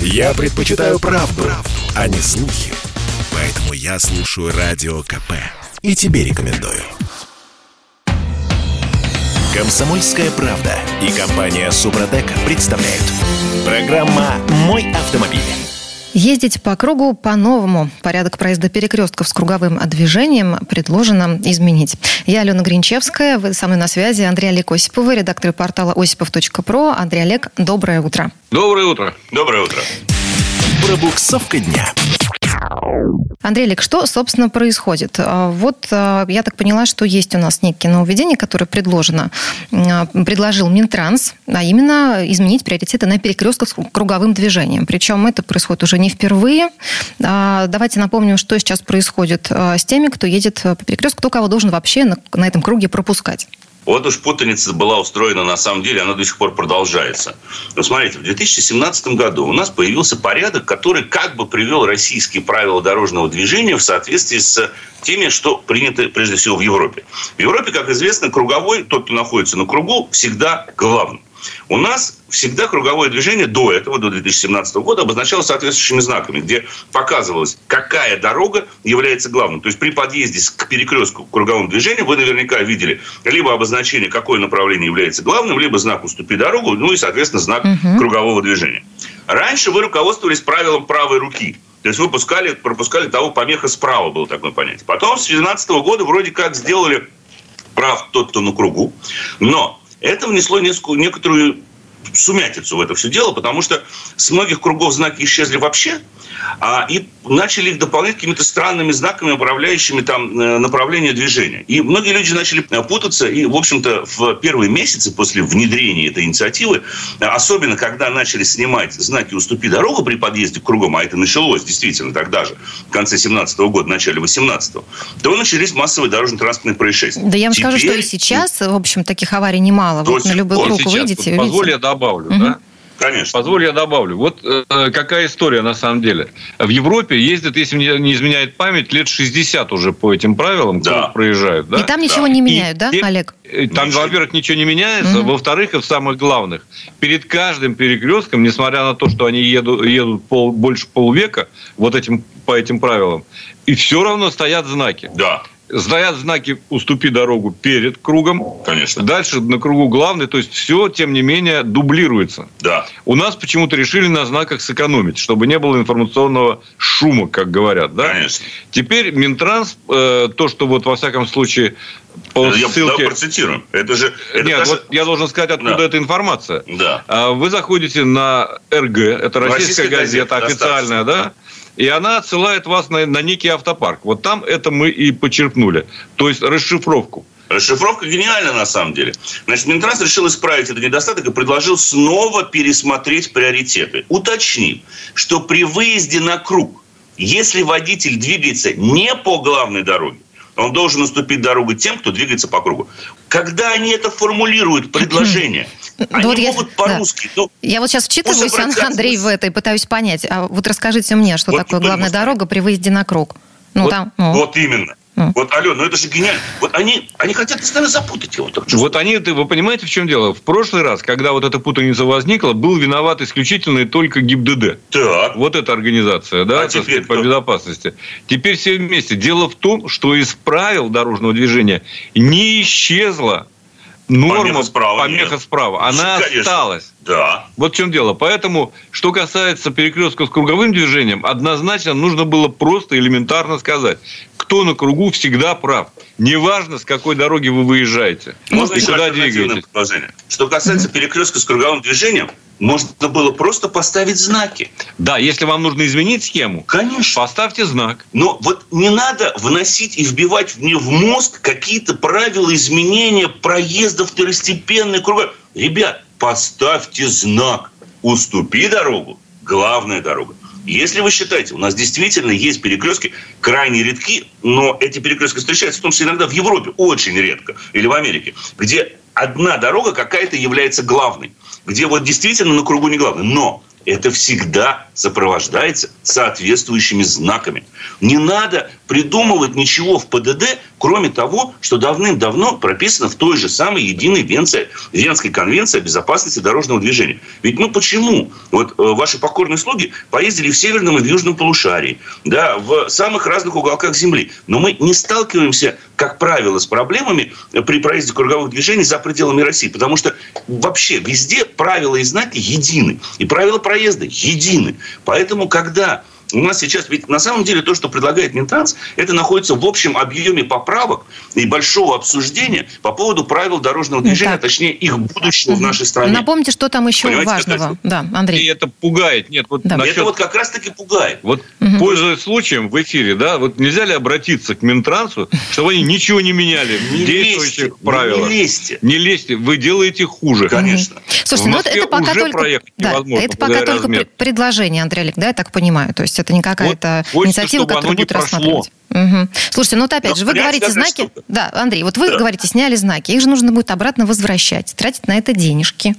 Я предпочитаю правду, правду, а не слухи. Поэтому я слушаю Радио КП. И тебе рекомендую. Комсомольская правда и компания Супротек представляют. Программа «Мой автомобиль». Ездить по кругу по-новому. Порядок проезда перекрестков с круговым движением предложено изменить. Я Алена Гринчевская, вы со мной на связи. Андрей Олег Осипов, редактор портала осипов.про. Андрей Олег, доброе утро. Доброе утро. Доброе утро. Пробуксовка дня. Андрей Олег, что, собственно, происходит? А, вот а, я так поняла, что есть у нас некие нововведения, которые предложено, а, предложил Минтранс, а именно изменить приоритеты на перекрестках с круговым движением. Причем это происходит уже не впервые. Давайте напомним, что сейчас происходит с теми, кто едет по перекрестку, кто кого должен вообще на этом круге пропускать. Вот уж путаница была устроена на самом деле, она до сих пор продолжается. Но смотрите, в 2017 году у нас появился порядок, который как бы привел российские правила дорожного движения в соответствии с теми, что принято прежде всего в Европе. В Европе, как известно, круговой, тот, кто находится на кругу, всегда главный. У нас всегда круговое движение до этого, до 2017 года, обозначалось соответствующими знаками, где показывалось, какая дорога является главной. То есть при подъезде к перекрестку к круговому движению вы наверняка видели либо обозначение, какое направление является главным, либо знак «Уступи дорогу», ну и, соответственно, знак угу. кругового движения. Раньше вы руководствовались правилом правой руки. То есть вы пускали, пропускали того помеха справа, было такое понятие. Потом с 2012 года вроде как сделали прав тот, кто на кругу. Но это внесло некоторую сумятицу в это все дело, потому что с многих кругов знаки исчезли вообще, а, и начали их дополнять какими-то странными знаками, управляющими там э, направление движения. И многие люди начали э, путаться, и, в общем-то, в первые месяцы после внедрения этой инициативы, особенно когда начали снимать знаки «Уступи дорогу» при подъезде к кругам, а это началось действительно тогда же, в конце 17 года, начале 18 то начались массовые дорожно-транспортные происшествия. Да я вам Теперь... скажу, что и сейчас, в общем, таких аварий немало. Вот на любой круг выйдете, Позволь я добавлю, угу. да? Конечно. Позволь, я добавлю. Вот э, какая история на самом деле. В Европе ездят, если мне не изменяет память, лет 60 уже по этим правилам, да. проезжают. Да? И там ничего да. не меняют, и, да, Олег? Э, там, ничего. во-первых, ничего не меняется. Угу. Во-вторых, и в самых главных, перед каждым перекрестком, несмотря на то, что они едут, едут пол, больше полвека вот этим, по этим правилам, и все равно стоят знаки. Да стоят знаки «уступи дорогу» перед кругом. Конечно. Дальше на кругу главный. То есть, все, тем не менее, дублируется. Да. У нас почему-то решили на знаках сэкономить, чтобы не было информационного шума, как говорят. Да? Конечно. Теперь Минтранс, э, то, что вот во всяком случае по я, ссылке... Я процитирую. Это же... Это Нет, даже... вот я должен сказать, откуда да. эта информация. Да. А вы заходите на РГ, это российская, российская газета, газета официальная, да? И она отсылает вас на, на некий автопарк. Вот там это мы и почерпнули. То есть расшифровку. Расшифровка гениальна на самом деле. Значит, Минтранс решил исправить этот недостаток и предложил снова пересмотреть приоритеты. Уточнив, что при выезде на круг, если водитель двигается не по главной дороге, он должен уступить дорогу тем, кто двигается по кругу. Когда они это формулируют, предложение, они вот могут я, по-русски. Да. Ну, я вот сейчас вчитываюсь, Андрей, в это и пытаюсь понять. А вот расскажите мне, что вот такое главная дорога при выезде на круг. Ну, вот, там, ну. вот именно. Вот, Алена, ну это же гениально. Вот они, они хотят постоянно запутать его. Вот они, вы понимаете, в чем дело? В прошлый раз, когда вот эта путаница возникла, был виноват исключительно и только ГИБДД. Так. Вот эта организация, да, а теперь сказать, по безопасности. Теперь все вместе. Дело в том, что из правил дорожного движения не исчезла норма помеха справа, помеха справа она Конечно. осталась. Да. Вот в чем дело. Поэтому, что касается перекрестка с круговым движением, однозначно нужно было просто элементарно сказать, кто на кругу всегда прав. Неважно, с какой дороги вы выезжаете. Можно и куда двигаетесь. Что касается перекрестка с круговым движением, можно было просто поставить знаки. Да, если вам нужно изменить схему, Конечно. поставьте знак. Но вот не надо вносить и вбивать мне в мозг какие-то правила изменения проезда второстепенный круг. Ребят, поставьте знак. Уступи дорогу. Главная дорога. Если вы считаете, у нас действительно есть перекрестки крайне редки, но эти перекрестки встречаются в том числе иногда в Европе, очень редко, или в Америке, где одна дорога какая-то является главной, где вот действительно на кругу не главный. Но это всегда сопровождается соответствующими знаками. Не надо придумывать ничего в ПДД, кроме того, что давным-давно прописано в той же самой единой Венции, Венской конвенции о безопасности дорожного движения. Ведь ну почему? Вот э, ваши покорные слуги поездили в северном и в южном полушарии, да, в самых разных уголках Земли. Но мы не сталкиваемся, как правило, с проблемами при проезде круговых движений за пределами России. Потому что вообще везде правила и знаки едины. И правила проезда едины. Поэтому, когда у нас сейчас, ведь на самом деле то, что предлагает Минтранс, это находится в общем объеме поправок и большого обсуждения по поводу правил дорожного движения, так. точнее их будущего угу. в нашей стране. Напомните, что там еще Понимаете, важного. Да, Андрей. И это пугает. Нет, вот да. насчет... Это вот как раз-таки пугает. Вот угу. пользуясь случаем в эфире, да, вот нельзя ли обратиться к Минтрансу, чтобы они ничего не меняли в действующих правилах? Не лезьте. Не лезьте, вы делаете хуже. Конечно. Слушайте, ну это пока только... Да, это пока только предложение, Андрей Олег, да, я так понимаю. То есть есть это не какая-то вот, инициатива, которая будет рассматривать. Угу. Слушайте, ну вот опять Но же, вы говорите знаки... Штука. Да, Андрей, вот вы да. говорите, сняли знаки, их же нужно будет обратно возвращать, тратить на это денежки.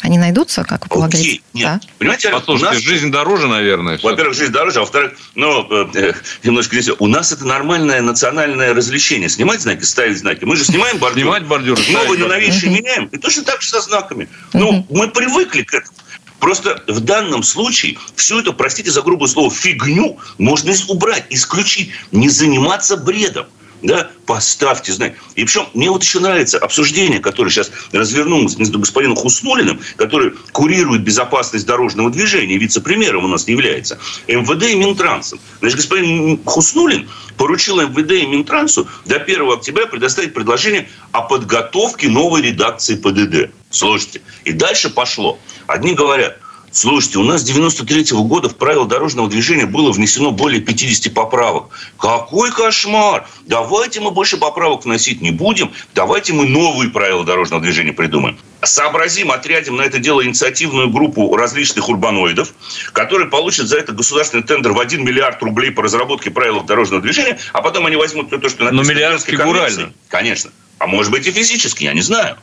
Они найдутся, как вы полагаете? Окей. Нет. Да. Понимаете, Послушайте, нас... жизнь дороже, наверное. Во-первых, жизнь дороже, а во-вторых, ну, э, немножко здесь... У нас это нормальное национальное развлечение. Снимать знаки, ставить знаки. Мы же снимаем бордюр. Снимать бордюр. Новые на новейшие меняем. И точно так же со знаками. Ну, мы привыкли к этому. Просто в данном случае всю эту, простите за грубое слово, фигню можно убрать, исключить, не заниматься бредом. Да, поставьте знак. И причем мне вот еще нравится обсуждение, которое сейчас развернулось между господином Хуснулиным, который курирует безопасность дорожного движения, вице-премьером у нас является, МВД и Минтрансом. Значит, господин Хуснулин поручил МВД и Минтрансу до 1 октября предоставить предложение о подготовке новой редакции ПДД. Слушайте, и дальше пошло. Одни говорят, Слушайте, у нас с 93 -го года в правила дорожного движения было внесено более 50 поправок. Какой кошмар! Давайте мы больше поправок вносить не будем. Давайте мы новые правила дорожного движения придумаем. Сообразим, отрядим на это дело инициативную группу различных урбаноидов, которые получат за это государственный тендер в 1 миллиард рублей по разработке правил дорожного движения, а потом они возьмут то, что написано. Но миллиард фигурально. Конечно. А может быть и физически, я не знаю.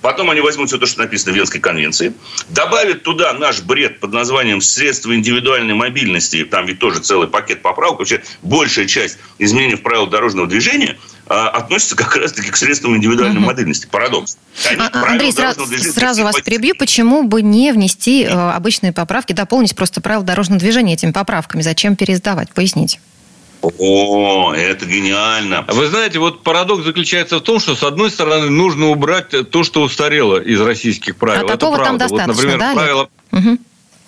Потом они возьмут все то, что написано в Венской конвенции, добавят туда наш бред под названием «Средства индивидуальной мобильности», там ведь тоже целый пакет поправок, вообще большая часть изменений в правила дорожного движения а, относится как раз-таки к средствам индивидуальной угу. мобильности. Парадокс. Конечно, а, Андрей, сразу, сразу вас перебью. Почему бы не внести э, обычные поправки, дополнить просто правила дорожного движения этими поправками? Зачем переиздавать? Поясните. О, это гениально. Вы знаете, вот парадокс заключается в том, что, с одной стороны, нужно убрать то, что устарело из российских правил. А это такого правда. там достаточно, вот, например, да? правила угу.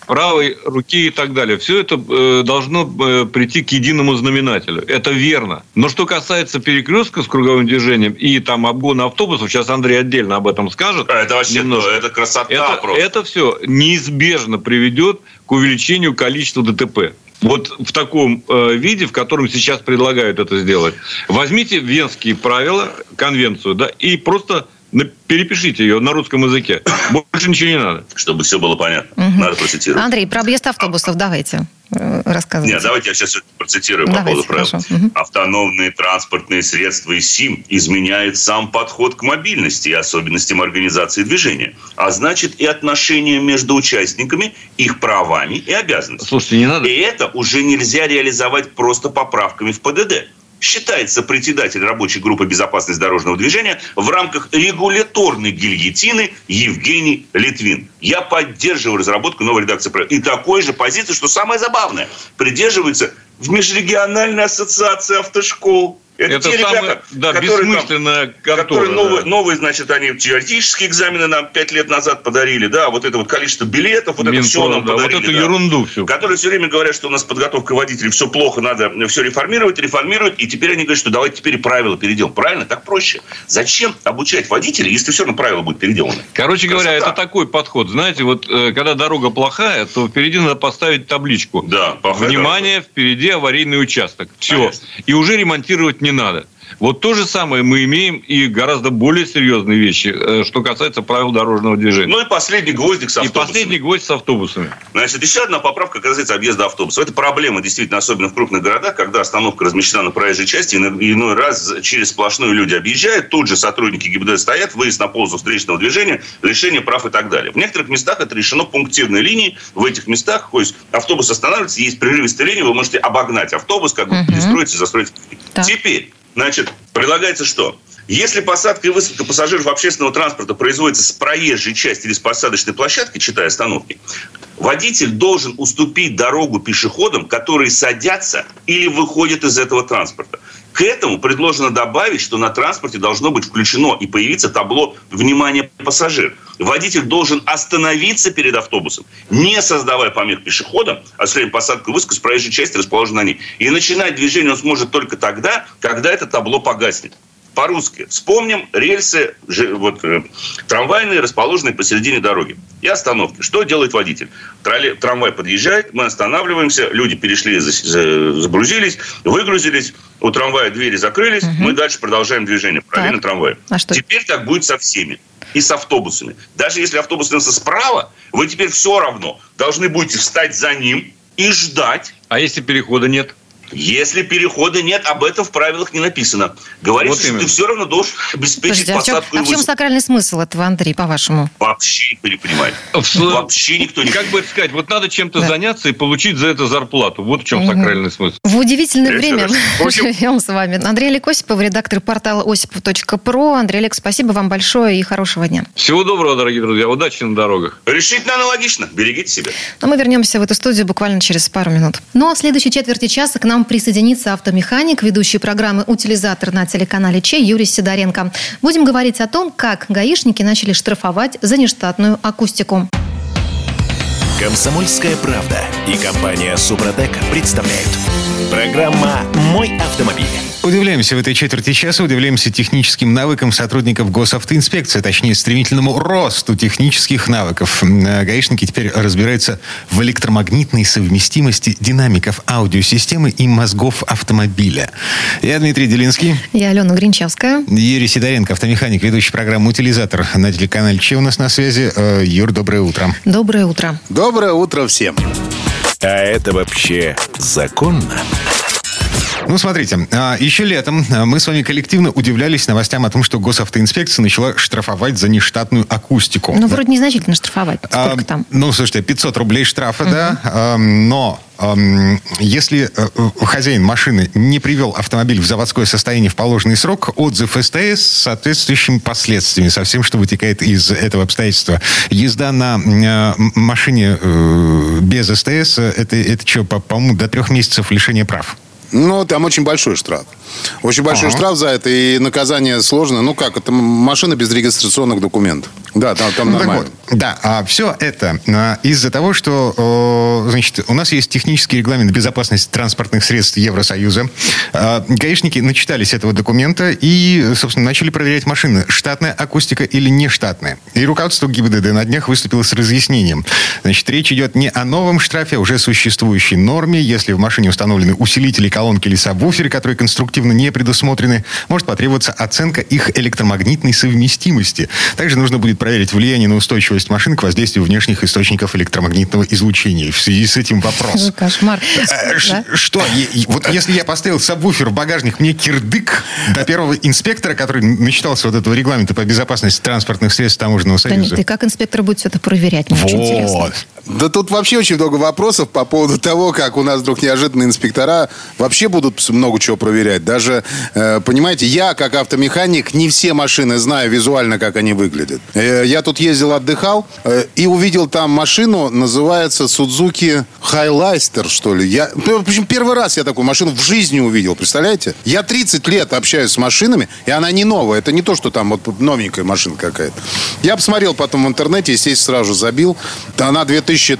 Правой руки и так далее. Все это э, должно э, прийти к единому знаменателю. Это верно. Но что касается перекрестка с круговым движением и там обгона автобусов, сейчас Андрей отдельно об этом скажет. А, это вообще немножко. это красота это, просто. Это все неизбежно приведет к увеличению количества ДТП вот в таком э, виде, в котором сейчас предлагают это сделать. Возьмите венские правила, конвенцию, да, и просто перепишите ее на русском языке. Больше ничего не надо. Чтобы все было понятно. Угу. Надо процитировать. Андрей, про объезд автобусов давайте э, рассказывайте. Нет, давайте я сейчас процитирую давайте, по поводу правил. Угу. Автономные транспортные средства и СИМ изменяют сам подход к мобильности и особенностям организации движения. А значит и отношения между участниками, их правами и обязанностями. Слушайте, не надо. И это уже нельзя реализовать просто поправками в ПДД считается председатель рабочей группы безопасности дорожного движения в рамках регуляторной гильотины Евгений Литвин. Я поддерживаю разработку новой редакции проекта. И такой же позиции, что самое забавное, придерживается в Межрегиональной ассоциации автошкол. Это, это те самое, ребята, да, которые, бессмысленная там, контора, которые новые, да. новые, значит, они теоретические экзамены нам пять лет назад подарили, да, вот это вот количество билетов, вот Минпол, это все нам да, подарили. Вот эту да, ерунду все. Которые все время говорят, что у нас подготовка водителей все плохо, надо все реформировать, реформировать, и теперь они говорят, что давайте теперь правила переделаем. Правильно? Так проще. Зачем обучать водителей, если все равно правила будут переделаны? Короче Красота. говоря, это такой подход. Знаете, вот э, когда дорога плохая, то впереди надо поставить табличку. Да, Внимание, дорога. впереди аварийный участок. Все. Конечно. И уже ремонтировать не надо. Вот то же самое мы имеем и гораздо более серьезные вещи, э, что касается правил дорожного движения. Ну и последний гвоздик с автобусами. И последний гвоздик с автобусами. Значит, еще одна поправка касается объезда автобусов. Это проблема действительно, особенно в крупных городах, когда остановка размещена на проезжей части, и иной раз через сплошную люди объезжают, тут же сотрудники ГИБДД стоят, выезд на полосу встречного движения, лишение прав и так далее. В некоторых местах это решено пунктирной линией. В этих местах, то есть автобус останавливается, есть прерывистая линия, вы можете обогнать автобус, как бы угу. перестроить и застроить. Так. Теперь, значит, предлагается что? Если посадка и высадка пассажиров общественного транспорта производится с проезжей части или с посадочной площадки, читая остановки, водитель должен уступить дорогу пешеходам, которые садятся или выходят из этого транспорта. К этому предложено добавить, что на транспорте должно быть включено и появиться табло «Внимание, пассажир». Водитель должен остановиться перед автобусом, не создавая помех пешеходам, осуществляя посадку и высадку с проезжей части, расположенной на ней. И начинать движение он сможет только тогда, когда это табло погаснет по-русски. Вспомним рельсы вот, э, трамвайные, расположенные посередине дороги. И остановки. Что делает водитель? Тролле, трамвай подъезжает, мы останавливаемся, люди перешли, загрузились, выгрузились, у трамвая двери закрылись, угу. мы дальше продолжаем движение параллельно так. трамваю. А что? Теперь так будет со всеми. И с автобусами. Даже если автобус становится справа, вы теперь все равно должны будете встать за ним и ждать. А если перехода нет? Если перехода нет, об этом в правилах не написано. Говорится, вот что ты все равно должен обеспечить Подожди, посадку. А в, чем, а в чем сакральный смысл этого, Андрей, по-вашему? Вообще никто не понимает. Вообще никто не Как бы это сказать, вот надо чем-то да. заняться и получить за это зарплату. Вот в чем угу. сакральный смысл. В удивительное Я время живем с вами. Андрей Олег Осипов, редактор портала осипов.про. Андрей Олег, спасибо вам большое и хорошего дня. Всего доброго, дорогие друзья. Удачи на дорогах. Решительно аналогично. Берегите себя. Но мы вернемся в эту студию буквально через пару минут. Ну а в следующей четверти часа к нам нам присоединится автомеханик, ведущий программы «Утилизатор» на телеканале Че Юрий Сидоренко. Будем говорить о том, как гаишники начали штрафовать за нештатную акустику. Комсомольская правда и компания «Супротек» представляют. Программа «Мой автомобиль». Удивляемся в этой четверти часа, удивляемся техническим навыкам сотрудников госавтоинспекции, точнее, стремительному росту технических навыков. Э, гаишники теперь разбираются в электромагнитной совместимости динамиков аудиосистемы и мозгов автомобиля. Я Дмитрий Делинский. Я Алена Гринчевская. Юрий Сидоренко, автомеханик, ведущий программу «Утилизатор» на телеканале Че у нас на связи. Э, Юр, доброе утро. Доброе утро. Доброе утро всем. А это вообще законно? Ну, смотрите, а, еще летом а, мы с вами коллективно удивлялись новостям о том, что госавтоинспекция начала штрафовать за нештатную акустику. Ну, вроде незначительно штрафовать. Сколько а, там? Ну, слушайте, 500 рублей штрафа, угу. да, но если э, хозяин машины не привел автомобиль в заводское состояние в положенный срок, отзыв СТС с соответствующими последствиями, со всем, что вытекает из этого обстоятельства. Езда на э, машине э, без СТС, это, это что, по-моему, до трех месяцев лишения прав. Ну, там очень большой штраф. Очень большой ага. штраф за это, и наказание сложное. Ну как, это машина без регистрационных документов. Да, там, там ну, нормально. Вот, да, а все это а, из-за того, что значит, у нас есть технический регламент безопасности транспортных средств Евросоюза. А, гаишники начитались этого документа и, собственно, начали проверять машины. Штатная акустика или не штатная. И руководство ГИБДД на днях выступило с разъяснением. Значит, речь идет не о новом штрафе, а уже существующей норме. Если в машине установлены усилители, колонки или сабвуферы, которые конструктивно не предусмотрены, может потребоваться оценка их электромагнитной совместимости. Также нужно будет проверить влияние на устойчивость машин к воздействию внешних источников электромагнитного излучения. В связи с этим вопрос. Кошмар. Э, что? Вот если я поставил сабвуфер в багажник, мне кирдык до первого инспектора, который начитался вот этого регламента по безопасности транспортных средств таможенного союза. Ты как инспектор будет все это проверять? Мне вот. очень интересно. Да тут вообще очень много вопросов по поводу того, как у нас вдруг неожиданно инспектора вообще будут много чего проверять. Даже, э, понимаете, я, как автомеханик, не все машины знаю визуально, как они выглядят. Э, я тут ездил, отдыхал э, и увидел там машину, называется Судзуки Хайлайстер, что ли. Я, ну, в общем, первый раз я такую машину в жизни увидел, представляете? Я 30 лет общаюсь с машинами, и она не новая. Это не то, что там вот новенькая машина какая-то. Я посмотрел потом в интернете, естественно, сразу забил. Она 2000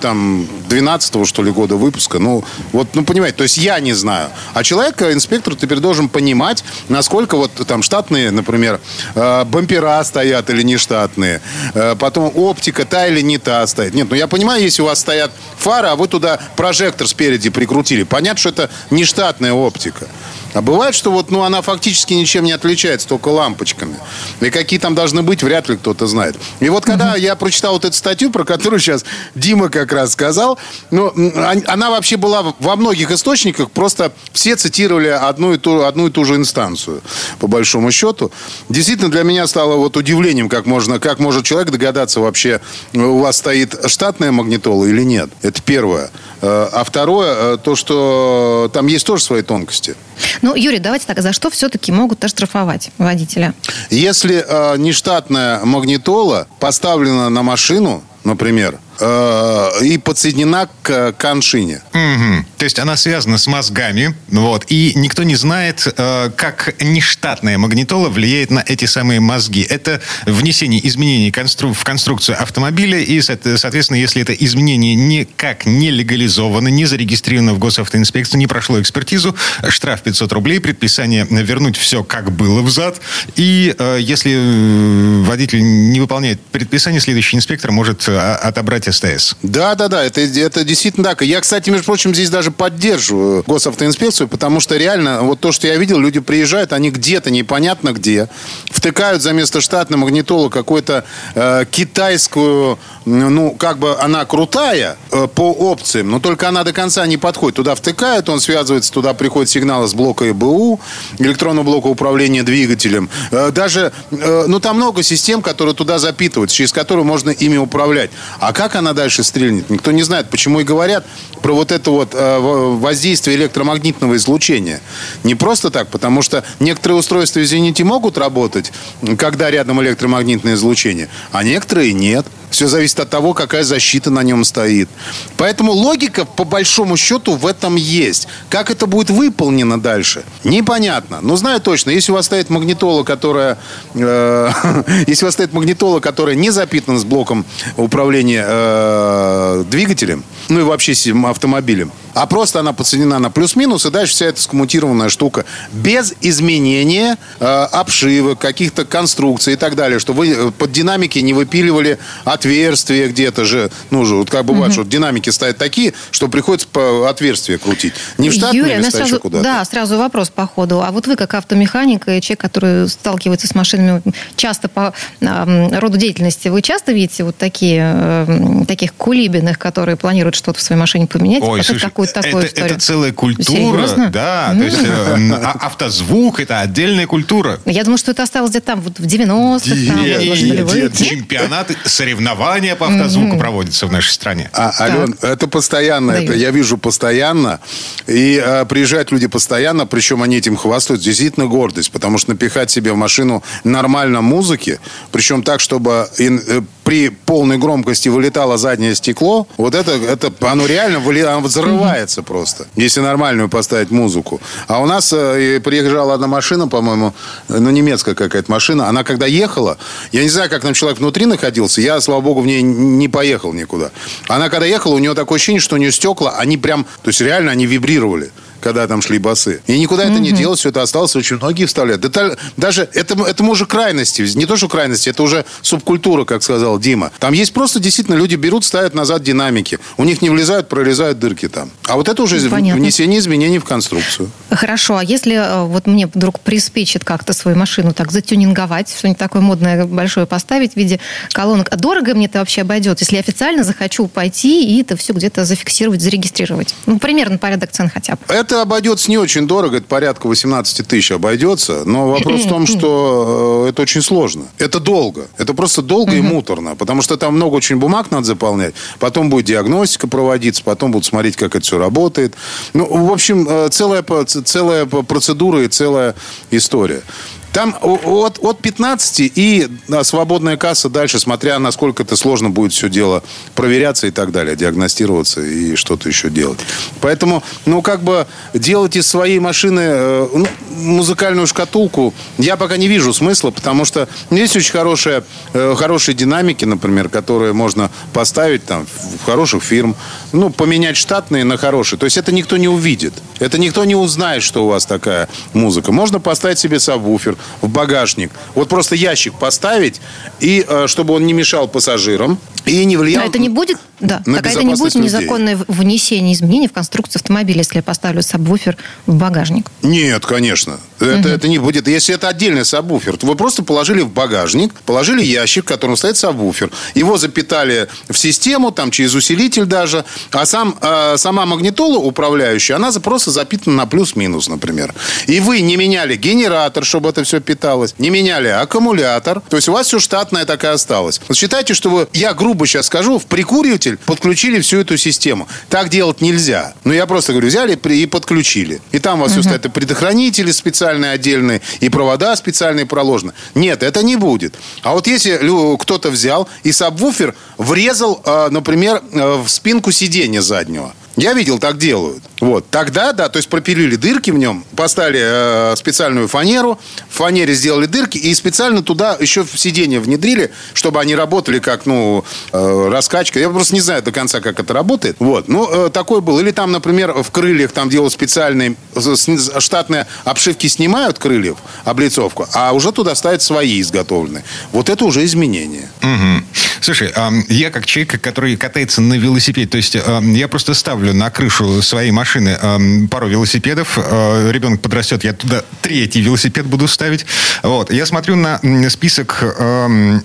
2012 что ли года выпуска. Ну, вот, ну, понимаете, то есть я не знаю. А человек, э, инспектор, теперь должен понимать, насколько вот там штатные, например, э, бампера стоят или не штатные. Э, потом оптика та или не та стоит. Нет, ну я понимаю, если у вас стоят фары, а вы туда прожектор спереди прикрутили. Понятно, что это не штатная оптика. А бывает, что вот, ну, она фактически ничем не отличается, только лампочками. И какие там должны быть, вряд ли кто-то знает. И вот когда я прочитал вот эту статью, про которую сейчас Дима как раз сказал, ну, она вообще была во многих источниках, просто все цитировали одну и ту, одну и ту же инстанцию, по большому счету. Действительно, для меня стало вот удивлением, как, можно, как может человек догадаться вообще, у вас стоит штатная магнитола или нет. Это первое. Э, а второе, э, то, что там есть тоже свои тонкости. Ну, Юрий, давайте так, за что все-таки могут оштрафовать водителя? Если э, нештатная магнитола поставлена на машину, например, Э, и подсоединена к коншине. Угу. То есть она связана с мозгами, вот, и никто не знает, э, как нештатная магнитола влияет на эти самые мозги. Это внесение изменений в конструкцию автомобиля, и, соответственно, если это изменение никак не легализовано, не зарегистрировано в госавтоинспекции, не прошло экспертизу, штраф 500 рублей, предписание вернуть все, как было взад, и э, если водитель не выполняет предписание, следующий инспектор может отобрать СТС. Да, да, да, это, это действительно так. Я, кстати, между прочим, здесь даже поддерживаю госавтоинспекцию, потому что реально, вот то, что я видел, люди приезжают, они где-то непонятно где, втыкают за место штатной магнитолы какую-то э, китайскую, ну, как бы она крутая э, по опциям, но только она до конца не подходит. Туда втыкают, он связывается, туда приходит сигнал из блока ЭБУ, электронного блока управления двигателем. Э, даже, э, ну, там много систем, которые туда запитываются, через которые можно ими управлять. А как она дальше стрельнет, никто не знает. Почему и говорят про вот это вот э, воздействие электромагнитного излучения. Не просто так, потому что некоторые устройства, извините, могут работать, когда рядом электромагнитное излучение, а некоторые нет. Все зависит от того, какая защита на нем стоит. Поэтому логика, по большому счету, в этом есть. Как это будет выполнено дальше, непонятно. Но знаю точно, если у вас стоит магнитола, которая... Э, если у вас стоит магнитола, которая не запитана с блоком управления э, двигателем, ну и вообще автомобилем, а просто она подсоединена на плюс-минус, и дальше вся эта скоммутированная штука без изменения э, обшивок, каких-то конструкций и так далее, что вы под динамики не выпиливали отверстия где-то же. Ну же, вот как бывает, угу. что динамики стоят такие, что приходится по отверстия крутить. Не в штатные Юрий, места, сразу, куда-то. Да, сразу вопрос по ходу. А вот вы, как автомеханик и человек, который сталкивается с машинами часто по э, роду деятельности, вы часто видите вот такие, э, таких кулибиных, которые планируют что-то в своей машине поменять? Ой, слушай, какую-то такую это, историю. Это целая культура. Серьезно? Да. То есть э, а, автозвук – это отдельная культура. Я думаю, что это осталось где-то там вот в 90-х. Чемпионаты, соревнования по автозвуку проводятся в нашей стране. А, Ален, это постоянно. Это я вижу постоянно. И а, приезжают люди постоянно, причем они этим хвастают. Действительно гордость. Потому что напихать себе в машину нормально музыки, причем так, чтобы э, при полной громкости вылетало заднее стекло, вот это, это оно реально оно взрывается просто, если нормальную поставить музыку. А у нас э, приезжала одна машина, по-моему, ну, немецкая какая-то машина. Она когда ехала, я не знаю, как там человек внутри находился, я, слава богу, в ней не поехал никуда. Она когда ехала, у нее такое ощущение, что у нее стекла, они прям, то есть реально они вибрировали когда там шли басы. И никуда это не делось, все это осталось, очень многие вставляют. Да, даже это, это уже крайности, не то, что крайности, это уже субкультура, как сказал Дима. Там есть просто действительно люди берут, ставят назад динамики. У них не влезают, прорезают дырки там. А вот это уже Понятно. внесение изменений в конструкцию. Хорошо, а если э, вот мне вдруг приспичит как-то свою машину так затюнинговать, что-нибудь такое модное большое поставить в виде колонок, а дорого мне это вообще обойдет, если я официально захочу пойти и это все где-то зафиксировать, зарегистрировать? Ну, примерно порядок цен хотя бы. Это это обойдется не очень дорого, это порядка 18 тысяч обойдется. Но вопрос в том, что э, это очень сложно. Это долго. Это просто долго и муторно. Потому что там много очень бумаг надо заполнять. Потом будет диагностика проводиться, потом будут смотреть, как это все работает. Ну, в общем, э, целая, целая процедура и целая история. Там от, от 15 и свободная касса дальше, смотря насколько это сложно будет все дело проверяться и так далее, диагностироваться и что-то еще делать. Поэтому, ну, как бы делать из своей машины э, ну, музыкальную шкатулку я пока не вижу смысла, потому что есть очень хорошие, э, хорошие динамики, например, которые можно поставить там в хороших фирм, ну, поменять штатные на хорошие. То есть это никто не увидит. Это никто не узнает, что у вас такая музыка. Можно поставить себе сабвуфер в багажник. Вот просто ящик поставить, и э, чтобы он не мешал пассажирам, и не влиял... Но это не будет, да, на так это не будет людей. незаконное внесение изменений в конструкцию автомобиля, если я поставлю сабвуфер в багажник. Нет, конечно. Это, это не будет. Если это отдельный сабвуфер, то вы просто положили в багажник, положили ящик, в котором стоит сабвуфер. Его запитали в систему, там через усилитель даже. А сам, э, сама магнитола управляющая, она просто запитана на плюс-минус, например. И вы не меняли генератор, чтобы это все питалось, не меняли аккумулятор. То есть у вас все штатное так и осталось. Вот считайте, что вы, я грубо сейчас скажу, в прикуриватель подключили всю эту систему. Так делать нельзя. Ну, я просто говорю, взяли и подключили. И там у вас все стоит и предохранители специальные отдельные, и провода специальные проложены. Нет, это не будет. А вот если кто-то взял и сабвуфер врезал, э, например, э, в спинку сиденья заднего. Я видел, так делают. Вот. Тогда, да, то есть пропилили дырки в нем, поставили э, специальную фанеру, в фанере сделали дырки и специально туда еще в сиденье внедрили, чтобы они работали как, ну, э, раскачка. Я просто не знаю до конца, как это работает. Вот. Ну, э, такой был. Или там, например, в крыльях там делают специальные с- штатные обшивки снимают крыльев, облицовку, а уже туда ставят свои изготовленные. Вот это уже изменение. Мгм. Слушай, ам, я как человек, который катается на велосипеде, то есть ам, я просто ставлю на крышу своей машины ам, пару велосипедов, а, ребенок подрастет, я туда третий велосипед буду ставить. Вот. Я смотрю на список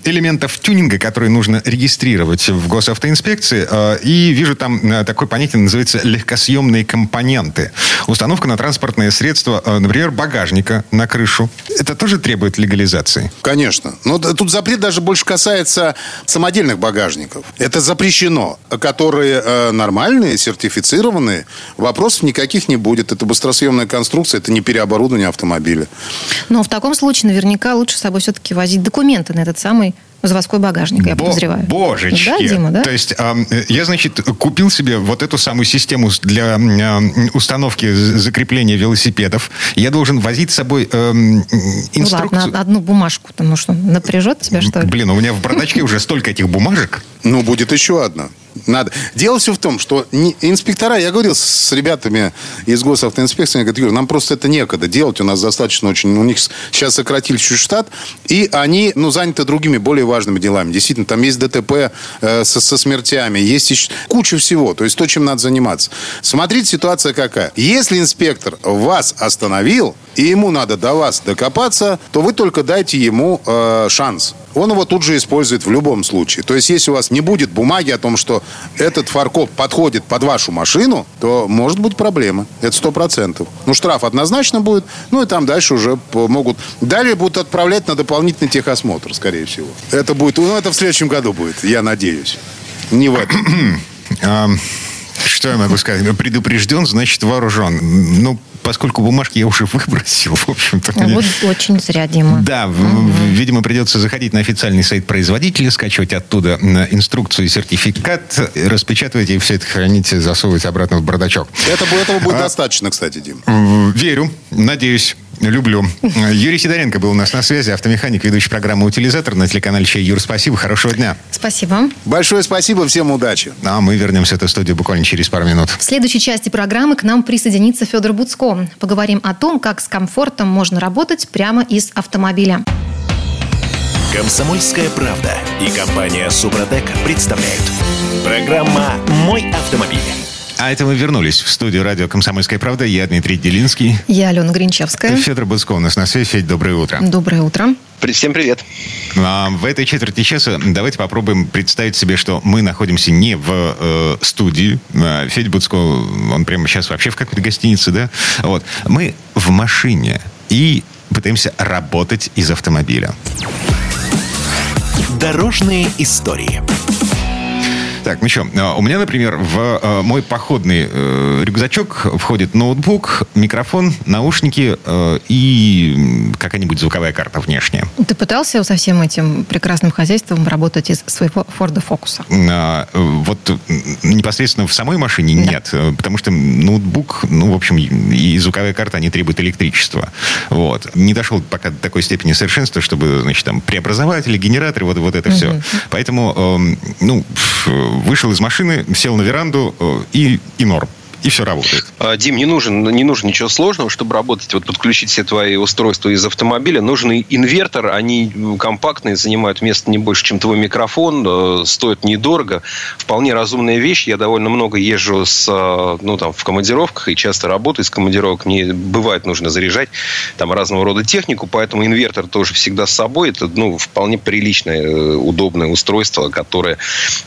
элементов тюнинга, которые нужно регистрировать в госавтоинспекции, а, и вижу там а, такое понятие, называется легкосъемные компоненты. Установка на транспортное средство, например, багажника на крышу. Это тоже требует легализации? Конечно. Но тут запрет даже больше касается самодельных багажников. Это запрещено. Которые э, нормальные, сертифицированные, вопросов никаких не будет. Это быстросъемная конструкция, это не переоборудование автомобиля. Но в таком случае наверняка лучше с собой все-таки возить документы на этот самый заводской багажник, я Бо- подозреваю. Божечки. Да, Дима, да? То есть э, я, значит, купил себе вот эту самую систему для м, установки закрепления велосипедов. Я должен возить с собой эм, Ну инструкцию. ладно, одну бумажку, потому что напряжет тебя, что ли? Блин, у меня в бардачке уже столько этих бумажек. Ну, будет еще одна. Надо. Дело все в том, что не- инспектора, я говорил с ребятами из госавтоинспекции, они говорят, Юр, нам просто это некогда делать, у нас достаточно очень, у них сейчас сократили чуть штат, и они, ну, заняты другими, более важными делами. Действительно, там есть ДТП э, со, со смертями, есть еще куча всего, то есть то, чем надо заниматься. Смотрите, ситуация какая. Если инспектор вас остановил, и ему надо до вас докопаться, то вы только дайте ему э, шанс. Он его тут же использует в любом случае. То есть, если у вас не будет бумаги о том, что этот фаркоп подходит под вашу машину, то может быть проблема. Это сто процентов. Ну, штраф однозначно будет. Ну, и там дальше уже могут... Далее будут отправлять на дополнительный техосмотр, скорее всего. Это будет... Ну, это в следующем году будет, я надеюсь. Не в этом. Что я могу сказать? Предупрежден, значит вооружен. Ну, поскольку бумажки я уже выбросил, в общем-то. Ну, мне- Вот очень зря, Дима. Да, в- видимо, придется заходить на официальный сайт производителя, скачивать оттуда м, инструкцию и сертификат, распечатывать и все это хранить, засовывать обратно в бардачок. Это, этого будет достаточно, кстати, Дим. Верю, надеюсь. Люблю. Юрий Сидоренко был у нас на связи, автомеханик, ведущий программы «Утилизатор» на телеканале «Чай». Юр, спасибо, хорошего дня. Спасибо. Большое спасибо, всем удачи. А мы вернемся в эту студию буквально через пару минут. В следующей части программы к нам присоединится Федор Буцко. Поговорим о том, как с комфортом можно работать прямо из автомобиля. Комсомольская правда и компания Супротек представляют. Программа «Мой автомобиль». А это мы вернулись в студию радио «Комсомольская правда». Я Дмитрий Делинский. Я Алена Гринчевская. Федор Буцко у нас на связи. Федь, доброе утро. Доброе утро. Всем привет. А, В этой четверти часа давайте попробуем представить себе, что мы находимся не в э, студии. А, Федя Буцко, он прямо сейчас вообще в какой-то гостинице, да? Вот. Мы в машине и пытаемся работать из автомобиля. Дорожные истории. Так, ну что, а, у меня, например, в э, мой походный э, рюкзачок входит ноутбук, микрофон, наушники э, и какая-нибудь звуковая карта внешняя. Ты пытался со всем этим прекрасным хозяйством работать из своего Форда Фокуса? А, э, Вот непосредственно в самой машине нет, э, потому что ноутбук, ну, в общем, и звуковая карта, они требуют электричества. Вот. Не дошел пока до такой степени совершенства, чтобы, значит, там, преобразователи, генераторы, вот, вот это все. Поэтому, эм, ну, вышел из машины, сел на веранду э, и, и норм. И все работает. А, Дим, не нужен, не нужно ничего сложного, чтобы работать, вот подключить все твои устройства из автомобиля. Нужен инвертор, они компактные, занимают место не больше, чем твой микрофон, э, стоят недорого. Вполне разумная вещь. Я довольно много езжу с, э, ну, там, в командировках и часто работаю с командировок. Мне бывает нужно заряжать там разного рода технику, поэтому инвертор тоже всегда с собой. Это, ну, вполне приличное, э, удобное устройство, которое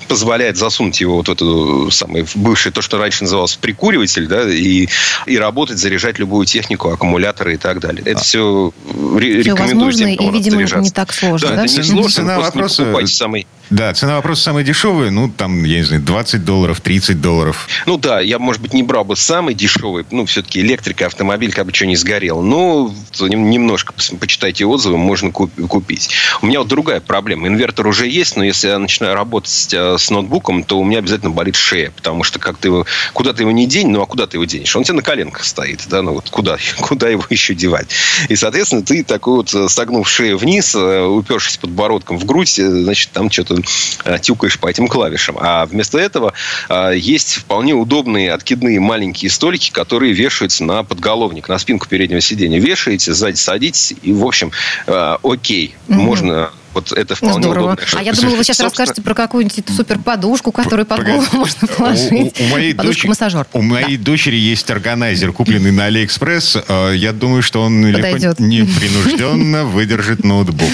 позволяет засунуть его вот в эту самую бывшее, то, что раньше называлось прикуриватель, да, и, и работать, заряжать любую технику, аккумуляторы и так далее. Это все, все рекомендую возможно, тем, и, видимо, не так сложно. Да, да? это не сложно, цена вопроса... не самый да, цена вопроса самая дешевая, ну, там, я не знаю, 20 долларов, 30 долларов. Ну, да, я, может быть, не брал бы самый дешевый, ну, все-таки электрика, автомобиль, как бы что не сгорел. Но немножко почитайте отзывы, можно купить. У меня вот другая проблема. Инвертор уже есть, но если я начинаю работать э, с ноутбуком, то у меня обязательно болит шея, потому что как ты его, куда ты его не день, ну, а куда ты его денешь? Он тебе на коленках стоит, да, ну, вот куда, куда его еще девать? И, соответственно, ты такой вот, э, согнув шею вниз, э, упершись подбородком в грудь, значит, там что-то Э, тюкаешь по этим клавишам. А вместо этого э, есть вполне удобные откидные маленькие столики, которые вешаются на подголовник, на спинку переднего сиденья. Вешаете, сзади садитесь, и, в общем, э, окей, угу. можно вот это вполне Здорово. удобно. А я думала, вы сейчас Собственно... расскажете про какую-нибудь супер подушку, которую под голову можно положить. У, у моей массажер. У моей да. дочери есть органайзер, купленный на Алиэкспресс. Я думаю, что он Подойдет. непринужденно выдержит ноутбук.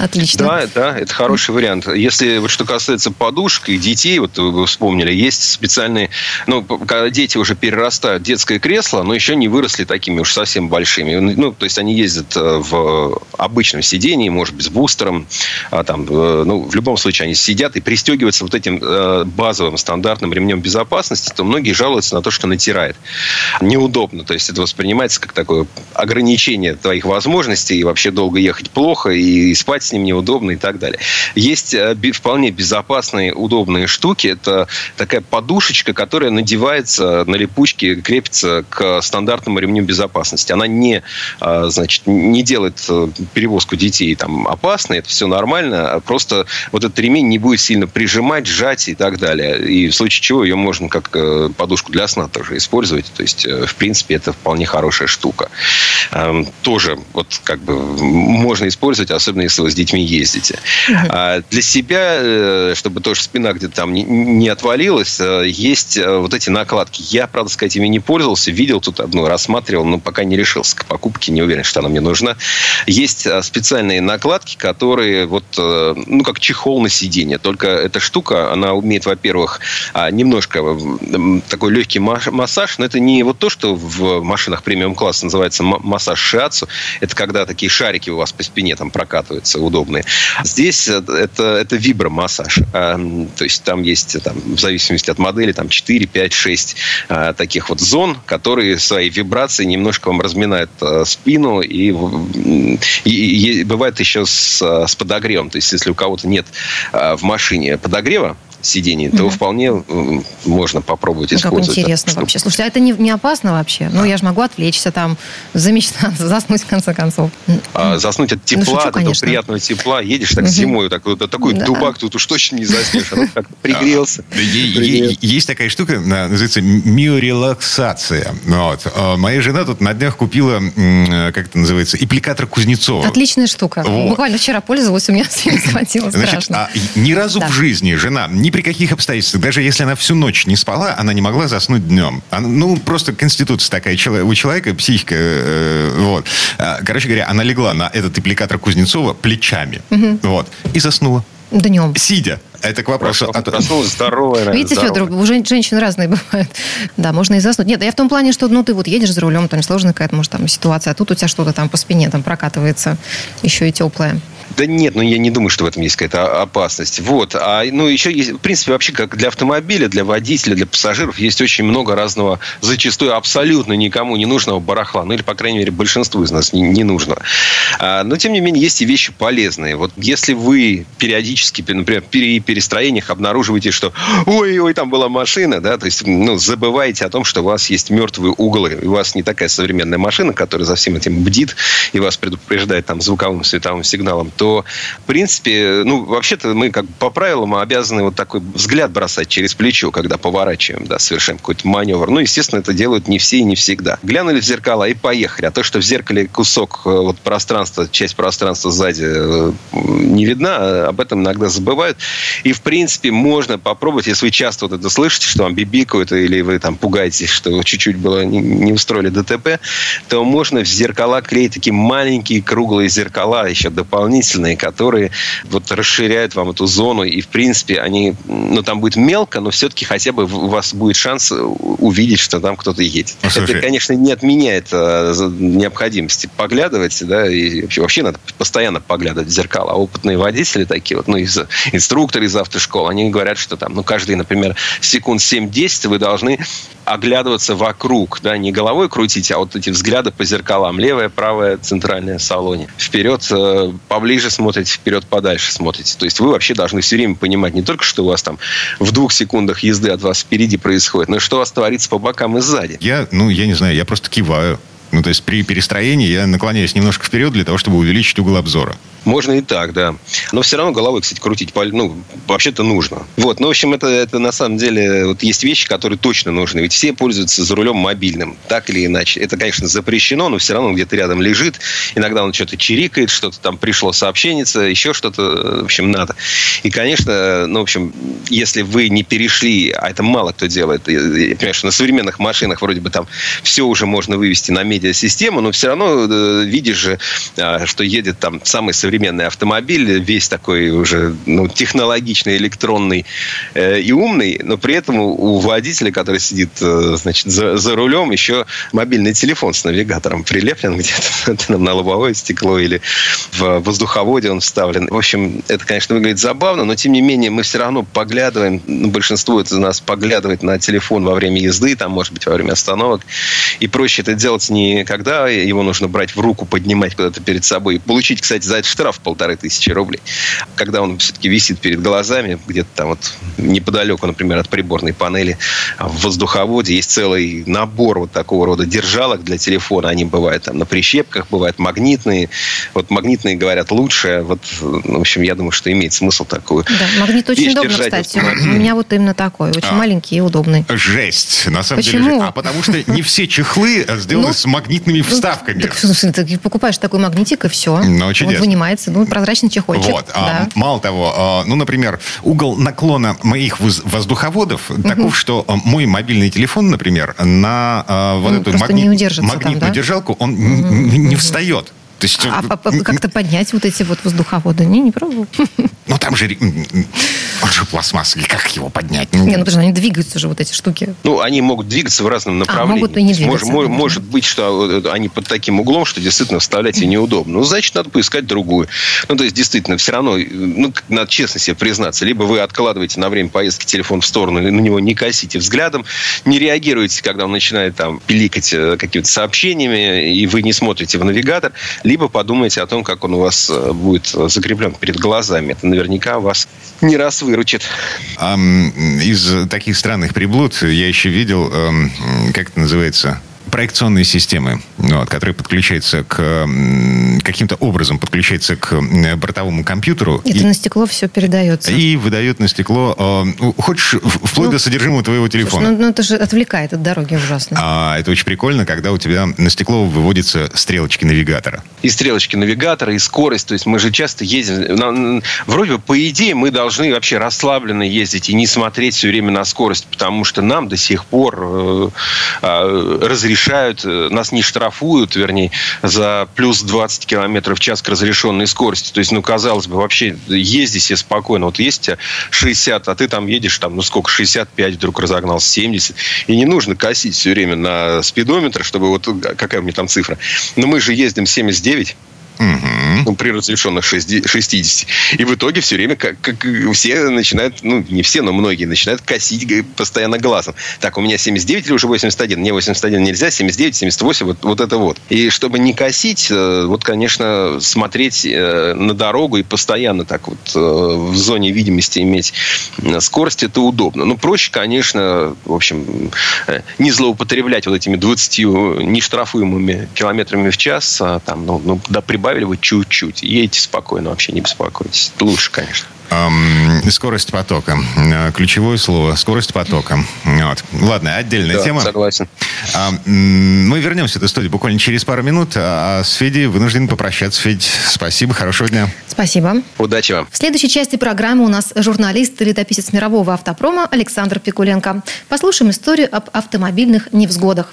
Отлично. Да, да, это хороший вариант. Если вот что касается подушек и детей, вот вы вспомнили, есть специальные, ну, когда дети уже перерастают детское кресло, но еще не выросли такими уж совсем большими. Ну, то есть они ездят э, в обычном сидении, может быть, с бустером, а там, э, ну, в любом случае они сидят и пристегиваются вот этим э, базовым стандартным ремнем безопасности, то многие жалуются на то, что натирает. Неудобно. То есть это воспринимается как такое ограничение твоих возможностей, и вообще долго ехать плохо, и спать с ним неудобно и так далее. Есть э, вполне безопасные, удобные штуки. Это такая подушечка, которая надевается на липучке, крепится к стандартному ремню безопасности. Она не, э, значит, не делает э, перевозку детей там опасной, это все нормально. Просто вот этот ремень не будет сильно прижимать, сжать и так далее. И в случае чего ее можно как подушку для сна тоже использовать. То есть, в принципе, это вполне хорошая штука. Эм, тоже вот как бы можно использовать, особенно если вы с детьми ездите. А для себя, э, чтобы тоже спина где-то там не отвалилась, э, есть э, вот эти накладки. Я, правда сказать, ими не пользовался. Видел тут одну, рассматривал, но пока не решился к покупке. Не уверен, что она мне нужна. Есть специальные накладки, которые вот, ну, как чехол на сиденье. Только эта штука, она умеет, во-первых, а, немножко такой легкий массаж, но это не вот то, что в машинах премиум-класса называется массаж шиацу. Это когда такие шарики у вас по спине там прокатываются удобные. Здесь это, это вибромассаж. А, то есть там есть, там, в зависимости от модели, там 4, 5, 6 таких вот зон, которые своей вибрацией немножко вам разминают а, спину. И, и, и бывает еще с, с подогревом. То есть если у кого-то нет в машине подогрева, сидений, то угу. вполне можно попробовать использовать. Как интересно вообще. Слушайте, а это не, не опасно вообще? Ну, я же могу отвлечься там, замечтаться, заснуть в конце концов. А, заснуть от ну, тепла, ну, шучу, от этого приятного тепла. Едешь так угу. зимой, так, вот, такой да. дубак, тут уж точно не заснешь. А как пригрелся. Есть такая штука, называется миорелаксация. Вот. А, моя жена тут на днях купила, как это называется, аппликатор Кузнецова. Отличная штука. Буквально вчера пользовалась, у меня всем схватило страшно. Ни разу в жизни жена не ни при каких обстоятельствах, даже если она всю ночь не спала, она не могла заснуть днем. Она, ну, просто конституция такая у человека, психика, э, вот. А, короче говоря, она легла на этот аппликатор Кузнецова плечами, угу. вот, и заснула. Днем. Сидя. Это к вопросу. Проснулась здоровая. Видите, здоровая. Федор, у женщин разные бывают. Да, можно и заснуть. Нет, я в том плане, что ну ты вот едешь за рулем, там сложная какая-то, может, там ситуация, а тут у тебя что-то там по спине там прокатывается, еще и теплое. Да нет, ну я не думаю, что в этом есть какая-то опасность. Вот. А, ну, еще есть, в принципе, вообще, как для автомобиля, для водителя, для пассажиров, есть очень много разного, зачастую абсолютно никому не нужного барахла. Ну, или, по крайней мере, большинству из нас не, не нужно. А, но, тем не менее, есть и вещи полезные. Вот если вы периодически, например, при перестроениях обнаруживаете, что ой-ой, там была машина, да, то есть, ну, забываете о том, что у вас есть мертвые углы, и у вас не такая современная машина, которая за всем этим бдит и вас предупреждает там звуковым световым сигналом, то, в принципе, ну, вообще-то мы как по правилам обязаны вот такой взгляд бросать через плечо, когда поворачиваем, да, совершаем какой-то маневр. Ну, естественно, это делают не все и не всегда. Глянули в зеркала и поехали. А то, что в зеркале кусок э, вот пространства, часть пространства сзади э, не видна, об этом иногда забывают. И, в принципе, можно попробовать, если вы часто вот это слышите, что вам бибикают, или вы там пугаетесь, что чуть-чуть было не устроили ДТП, то можно в зеркала клеить такие маленькие круглые зеркала, еще дополнительные, которые вот расширяют вам эту зону. И, в принципе, они, ну, там будет мелко, но все-таки хотя бы у вас будет шанс увидеть, что там кто-то едет. Ну, это, конечно, не отменяет а, необходимости поглядывать, да, и вообще, вообще надо постоянно поглядывать в зеркала. А опытные водители такие вот, ну, из, инструкторы из автошкол, они говорят, что там, ну, каждые, например, секунд 7-10 вы должны оглядываться вокруг, да, не головой крутить, а вот эти взгляды по зеркалам. Левая, правая, центральная салоне. Вперед э, поближе смотрите, вперед подальше смотрите. То есть вы вообще должны все время понимать не только, что у вас там в двух секундах езды от вас впереди происходит, но и что у вас творится по бокам и сзади. Я, ну, я не знаю, я просто киваю. Ну, то есть при перестроении я наклоняюсь немножко вперед для того, чтобы увеличить угол обзора. Можно и так, да. Но все равно головой, кстати, крутить, ну, вообще-то нужно. Вот, ну, в общем, это, это на самом деле вот есть вещи, которые точно нужны. Ведь все пользуются за рулем мобильным, так или иначе. Это, конечно, запрещено, но все равно где-то рядом лежит. Иногда он что-то чирикает, что-то там пришло сообщение, еще что-то, в общем, надо. И, конечно, ну, в общем, если вы не перешли, а это мало кто делает, я понимаю, что на современных машинах вроде бы там все уже можно вывести на медиасистему, но все равно э, видишь же, а, что едет там самый современный современный автомобиль, весь такой уже ну, технологичный, электронный э, и умный, но при этом у, водителя, который сидит э, значит, за, за рулем, еще мобильный телефон с навигатором прилеплен где-то на лобовое стекло или в воздуховоде он вставлен. В общем, это, конечно, выглядит забавно, но тем не менее мы все равно поглядываем, ну, большинство из нас поглядывает на телефон во время езды, там, может быть, во время остановок. И проще это делать не когда его нужно брать в руку, поднимать куда-то перед собой. Получить, кстати, за это штраф полторы тысячи рублей. Когда он все-таки висит перед глазами, где-то там вот неподалеку, например, от приборной панели в воздуховоде есть целый набор вот такого рода держалок для телефона. Они бывают там на прищепках, бывают магнитные. Вот магнитные, говорят, лучше. Вот, ну, в общем, я думаю, что имеет смысл такую Да, магнит очень удобно, кстати. У меня вот именно такой. Очень а, маленький и удобный. Жесть. На самом Почему? деле. А потому что не все чехлы сделаны ну, с магнитными вставками. Так, смысле, ты покупаешь такой магнитик, и все. Ну, чудесно. Он вынимается ну, прозрачный чехольчик. Вот. А, да. Мало того, а, ну, например, угол наклона моих воздуховодов угу. таков, что а, мой мобильный телефон, например, на вот ну, эту магни... магнитную там, да? держалку, он угу. не встает. То есть, а, а как-то поднять вот эти вот воздуховоды? Не, не пробовал. Ну, там же... Он же пластмассовый, как его поднять? Не, ну, что они двигаются же, вот эти штуки. Ну, они могут двигаться в разном направлении. А, могут и не двигаться. Может, может быть, что э, они под таким углом, что действительно вставлять и неудобно. Ну, значит, надо поискать другую. Ну, то есть, действительно, все равно, ну, надо честно себе признаться, либо вы откладываете на время поездки телефон в сторону, на него не косите взглядом, не реагируете, когда он начинает там пиликать э, какими-то сообщениями, и вы не смотрите в навигатор, либо подумайте о том, как он у вас э, будет закреплен перед глазами. Это наверняка вас не раз выручит. А, из таких странных приблуд я еще видел, эм, как это называется, проекционные системы, вот, которые подключаются к каким-то образом подключаются к бортовому компьютеру. Это и, на стекло все передается. И выдает на стекло, э, хочешь, вплоть ну, до содержимого твоего телефона. Слушай, ну, ну это же отвлекает от дороги ужасно. А, это очень прикольно, когда у тебя на стекло выводятся стрелочки навигатора. И стрелочки навигатора, и скорость. То есть мы же часто ездим... Вроде бы, по идее, мы должны вообще расслабленно ездить и не смотреть все время на скорость, потому что нам до сих пор э, э, разрешено решают, э, нас не штрафуют, вернее, за плюс 20 километров в час к разрешенной скорости. То есть, ну, казалось бы, вообще езди себе спокойно. Вот есть у тебя 60, а ты там едешь, там, ну, сколько, 65, вдруг разогнал 70. И не нужно косить все время на спидометр, чтобы вот какая у меня там цифра. Но мы же ездим 79 Угу. Ну, при разрешенных 60. И в итоге все время как, как все начинают, ну, не все, но многие начинают косить постоянно глазом. Так, у меня 79 или уже 81? Не, 81 нельзя, 79, 78, вот, вот это вот. И чтобы не косить, э, вот, конечно, смотреть э, на дорогу и постоянно так вот э, в зоне видимости иметь скорость, это удобно. Ну, проще, конечно, в общем, не злоупотреблять вот этими 20 нештрафуемыми километрами в час, а там, ну, ну да, прибавить добавили вы чуть-чуть. Едете спокойно, вообще не беспокойтесь. Лучше, конечно. Скорость потока. Э, ключевое слово. Скорость потока. Вот. Ладно, отдельная да, тема. Согласен. А, мы вернемся в эту студию буквально через пару минут. А с Федей вынужден попрощаться. Федь, спасибо, хорошего дня. Спасибо. Удачи вам. В следующей части программы у нас журналист и летописец мирового автопрома Александр Пикуленко. Послушаем историю об автомобильных невзгодах.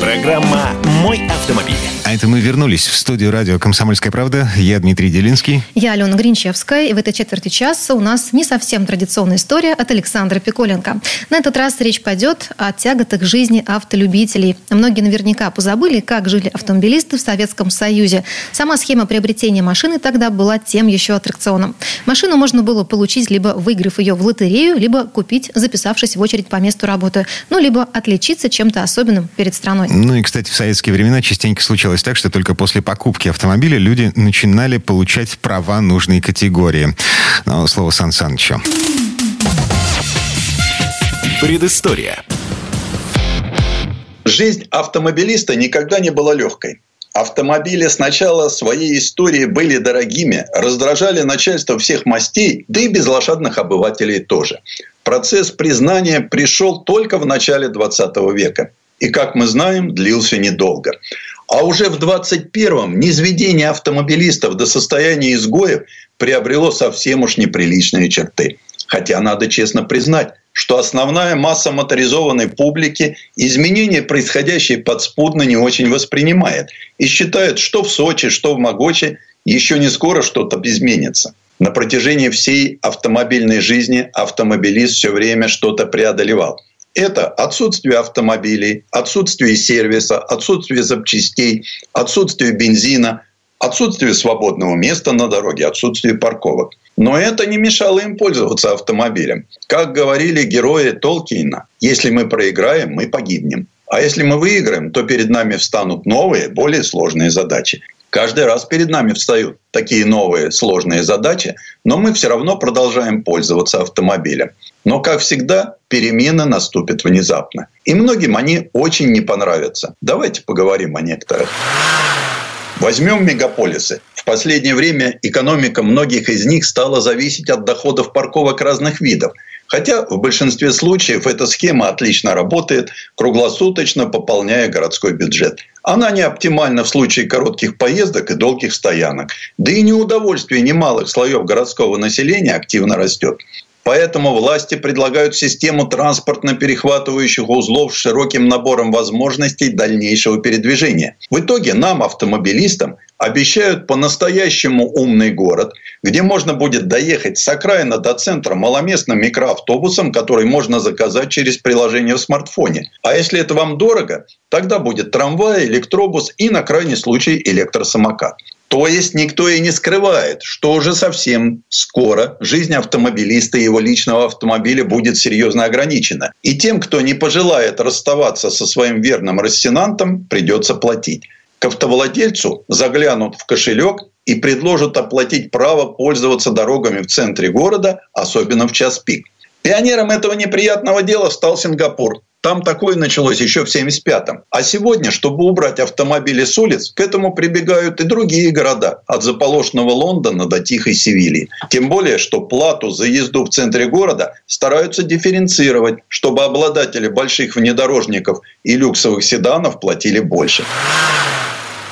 Программа «Мой автомобиль». А это мы вернулись в студию радио «Комсомольская правда». Я Дмитрий Делинский. Я Алена Гринчевская. И в этой четверти часа у нас не совсем традиционная история от Александра Пиколенко. На этот раз речь пойдет о тяготах жизни автолюбителей. Многие наверняка позабыли, как жили автомобилисты в Советском Союзе. Сама схема приобретения машины тогда была тем еще аттракционом. Машину можно было получить, либо выиграв ее в лотерею, либо купить, записавшись в очередь по месту работы. Ну, либо отличиться чем-то особенным перед страной. Ну и, кстати, в советские времена частенько случалось так, что только после покупки автомобиля люди начинали получать права нужной категории. Но слово Сан Санычу. Предыстория. Жизнь автомобилиста никогда не была легкой. Автомобили с начала своей истории были дорогими, раздражали начальство всех мастей, да и безлошадных обывателей тоже. Процесс признания пришел только в начале 20 века. И, как мы знаем, длился недолго. А уже в 21-м низведение автомобилистов до состояния изгоев приобрело совсем уж неприличные черты. Хотя надо честно признать, что основная масса моторизованной публики изменения, происходящие подспудно, не очень воспринимает. И считает, что в Сочи, что в Могоче еще не скоро что-то изменится. На протяжении всей автомобильной жизни автомобилист все время что-то преодолевал. Это отсутствие автомобилей, отсутствие сервиса, отсутствие запчастей, отсутствие бензина, отсутствие свободного места на дороге, отсутствие парковок. Но это не мешало им пользоваться автомобилем. Как говорили герои Толкина, если мы проиграем, мы погибнем. А если мы выиграем, то перед нами встанут новые, более сложные задачи. Каждый раз перед нами встают такие новые сложные задачи, но мы все равно продолжаем пользоваться автомобилем. Но, как всегда, перемены наступят внезапно. И многим они очень не понравятся. Давайте поговорим о некоторых. Возьмем мегаполисы. В последнее время экономика многих из них стала зависеть от доходов парковок разных видов. Хотя в большинстве случаев эта схема отлично работает, круглосуточно пополняя городской бюджет. Она не оптимальна в случае коротких поездок и долгих стоянок. Да и неудовольствие немалых слоев городского населения активно растет. Поэтому власти предлагают систему транспортно-перехватывающих узлов с широким набором возможностей дальнейшего передвижения. В итоге нам, автомобилистам, обещают по-настоящему умный город, где можно будет доехать с окраина до центра маломестным микроавтобусом, который можно заказать через приложение в смартфоне. А если это вам дорого, тогда будет трамвай, электробус и на крайний случай электросамокат. То есть никто и не скрывает, что уже совсем скоро жизнь автомобилиста и его личного автомобиля будет серьезно ограничена. И тем, кто не пожелает расставаться со своим верным рассенантом, придется платить. К автовладельцу заглянут в кошелек и предложат оплатить право пользоваться дорогами в центре города, особенно в час пик. Пионером этого неприятного дела стал Сингапур. Там такое началось еще в 75-м. А сегодня, чтобы убрать автомобили с улиц, к этому прибегают и другие города, от заполошенного Лондона до Тихой Севильи. Тем более, что плату за езду в центре города стараются дифференцировать, чтобы обладатели больших внедорожников и люксовых седанов платили больше.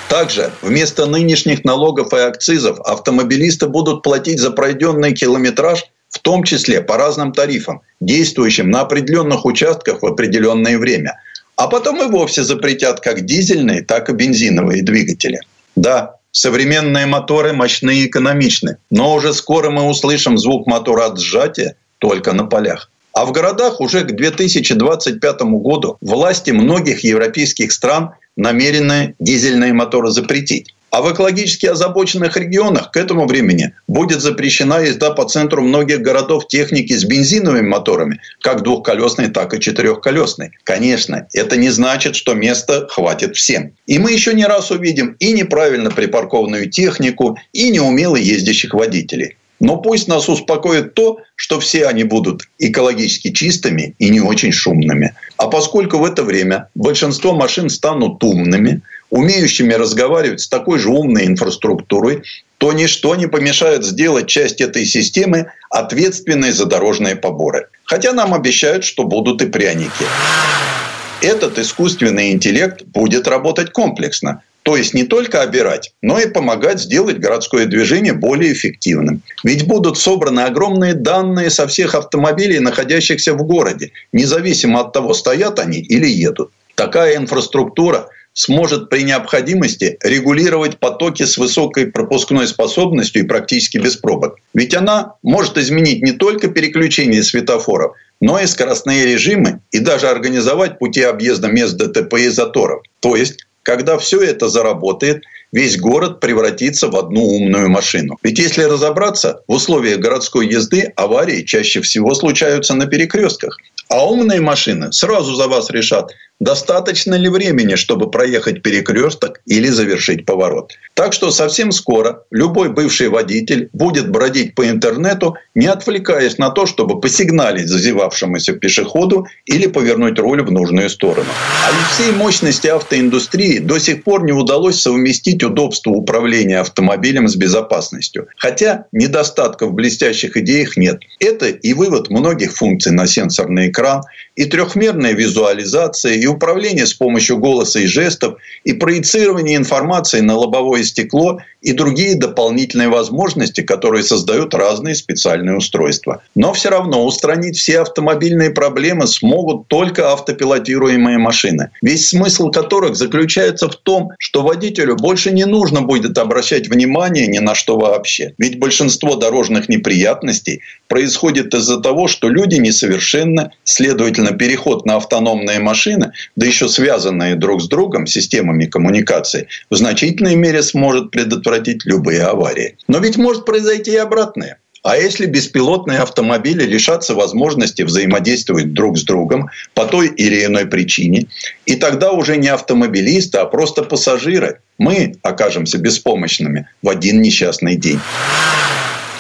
Также вместо нынешних налогов и акцизов автомобилисты будут платить за пройденный километраж в том числе по разным тарифам, действующим на определенных участках в определенное время. А потом и вовсе запретят как дизельные, так и бензиновые двигатели. Да, современные моторы мощные и экономичны, но уже скоро мы услышим звук мотора от сжатия только на полях. А в городах уже к 2025 году власти многих европейских стран намерены дизельные моторы запретить. А в экологически озабоченных регионах к этому времени будет запрещена езда по центру многих городов техники с бензиновыми моторами, как двухколесной, так и четырехколесной. Конечно, это не значит, что места хватит всем. И мы еще не раз увидим и неправильно припаркованную технику, и неумело ездящих водителей. Но пусть нас успокоит то, что все они будут экологически чистыми и не очень шумными. А поскольку в это время большинство машин станут умными, умеющими разговаривать с такой же умной инфраструктурой, то ничто не помешает сделать часть этой системы ответственной за дорожные поборы. Хотя нам обещают, что будут и пряники. Этот искусственный интеллект будет работать комплексно. То есть не только обирать, но и помогать сделать городское движение более эффективным. Ведь будут собраны огромные данные со всех автомобилей, находящихся в городе, независимо от того, стоят они или едут. Такая инфраструктура сможет при необходимости регулировать потоки с высокой пропускной способностью и практически без пробок. Ведь она может изменить не только переключение светофоров, но и скоростные режимы и даже организовать пути объезда мест ДТП и заторов. То есть, когда все это заработает, весь город превратится в одну умную машину. Ведь если разобраться, в условиях городской езды аварии чаще всего случаются на перекрестках. А умные машины сразу за вас решат, достаточно ли времени, чтобы проехать перекресток или завершить поворот. Так что совсем скоро любой бывший водитель будет бродить по интернету, не отвлекаясь на то, чтобы посигналить зазевавшемуся пешеходу или повернуть руль в нужную сторону. А ведь всей мощности автоиндустрии до сих пор не удалось совместить удобство управления автомобилем с безопасностью. Хотя недостатков в блестящих идеях нет. Это и вывод многих функций на сенсорный экран, и трехмерная визуализация, и управление с помощью голоса и жестов, и проецирование информации на лобовое стекло, и другие дополнительные возможности, которые создают разные специальные устройства. Но все равно устранить все автомобильные проблемы смогут только автопилотируемые машины, весь смысл которых заключается в том, что водителю больше не нужно будет обращать внимание ни на что вообще. Ведь большинство дорожных неприятностей происходит из-за того, что люди несовершенны, следовательно, переход на автономные машины, да еще связанные друг с другом системами коммуникации, в значительной мере сможет предотвратить любые аварии. Но ведь может произойти и обратное. А если беспилотные автомобили лишатся возможности взаимодействовать друг с другом по той или иной причине, и тогда уже не автомобилисты, а просто пассажиры, мы окажемся беспомощными в один несчастный день.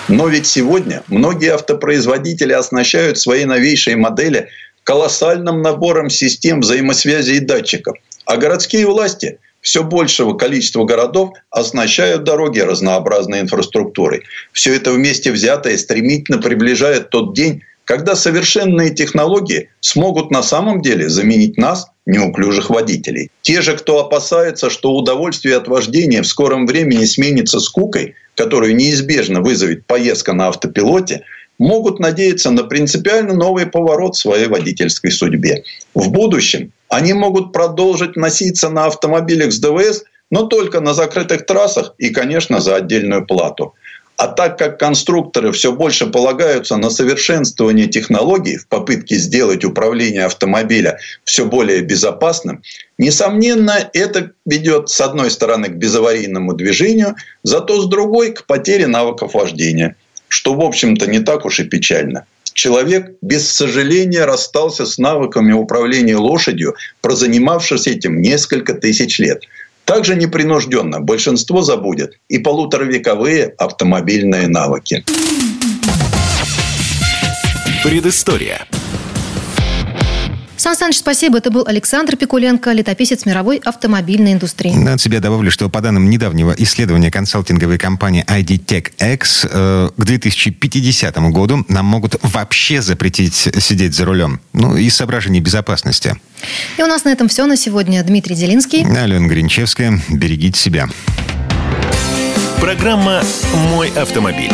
Но ведь сегодня многие автопроизводители оснащают свои новейшие модели колоссальным набором систем взаимосвязи и датчиков. А городские власти все большего количества городов оснащают дороги разнообразной инфраструктурой. Все это вместе взятое стремительно приближает тот день, когда совершенные технологии смогут на самом деле заменить нас, неуклюжих водителей. Те же, кто опасается, что удовольствие от вождения в скором времени сменится скукой, которую неизбежно вызовет поездка на автопилоте, могут надеяться на принципиально новый поворот в своей водительской судьбе. В будущем они могут продолжить носиться на автомобилях с ДВС, но только на закрытых трассах и, конечно, за отдельную плату. А так как конструкторы все больше полагаются на совершенствование технологий в попытке сделать управление автомобиля все более безопасным, несомненно, это ведет с одной стороны к безаварийному движению, зато с другой к потере навыков вождения, что, в общем-то, не так уж и печально. Человек без сожаления расстался с навыками управления лошадью, прозанимавшись этим несколько тысяч лет – также непринужденно большинство забудет и полуторавековые автомобильные навыки. Предыстория. Сан Саныч, спасибо. Это был Александр Пикуленко, летописец мировой автомобильной индустрии. От себя добавлю, что по данным недавнего исследования консалтинговой компании ID Tech X, э, к 2050 году нам могут вообще запретить сидеть за рулем. Ну, из соображений безопасности. И у нас на этом все на сегодня. Дмитрий Делинский. Алена Гринчевская. Берегите себя. Программа «Мой автомобиль».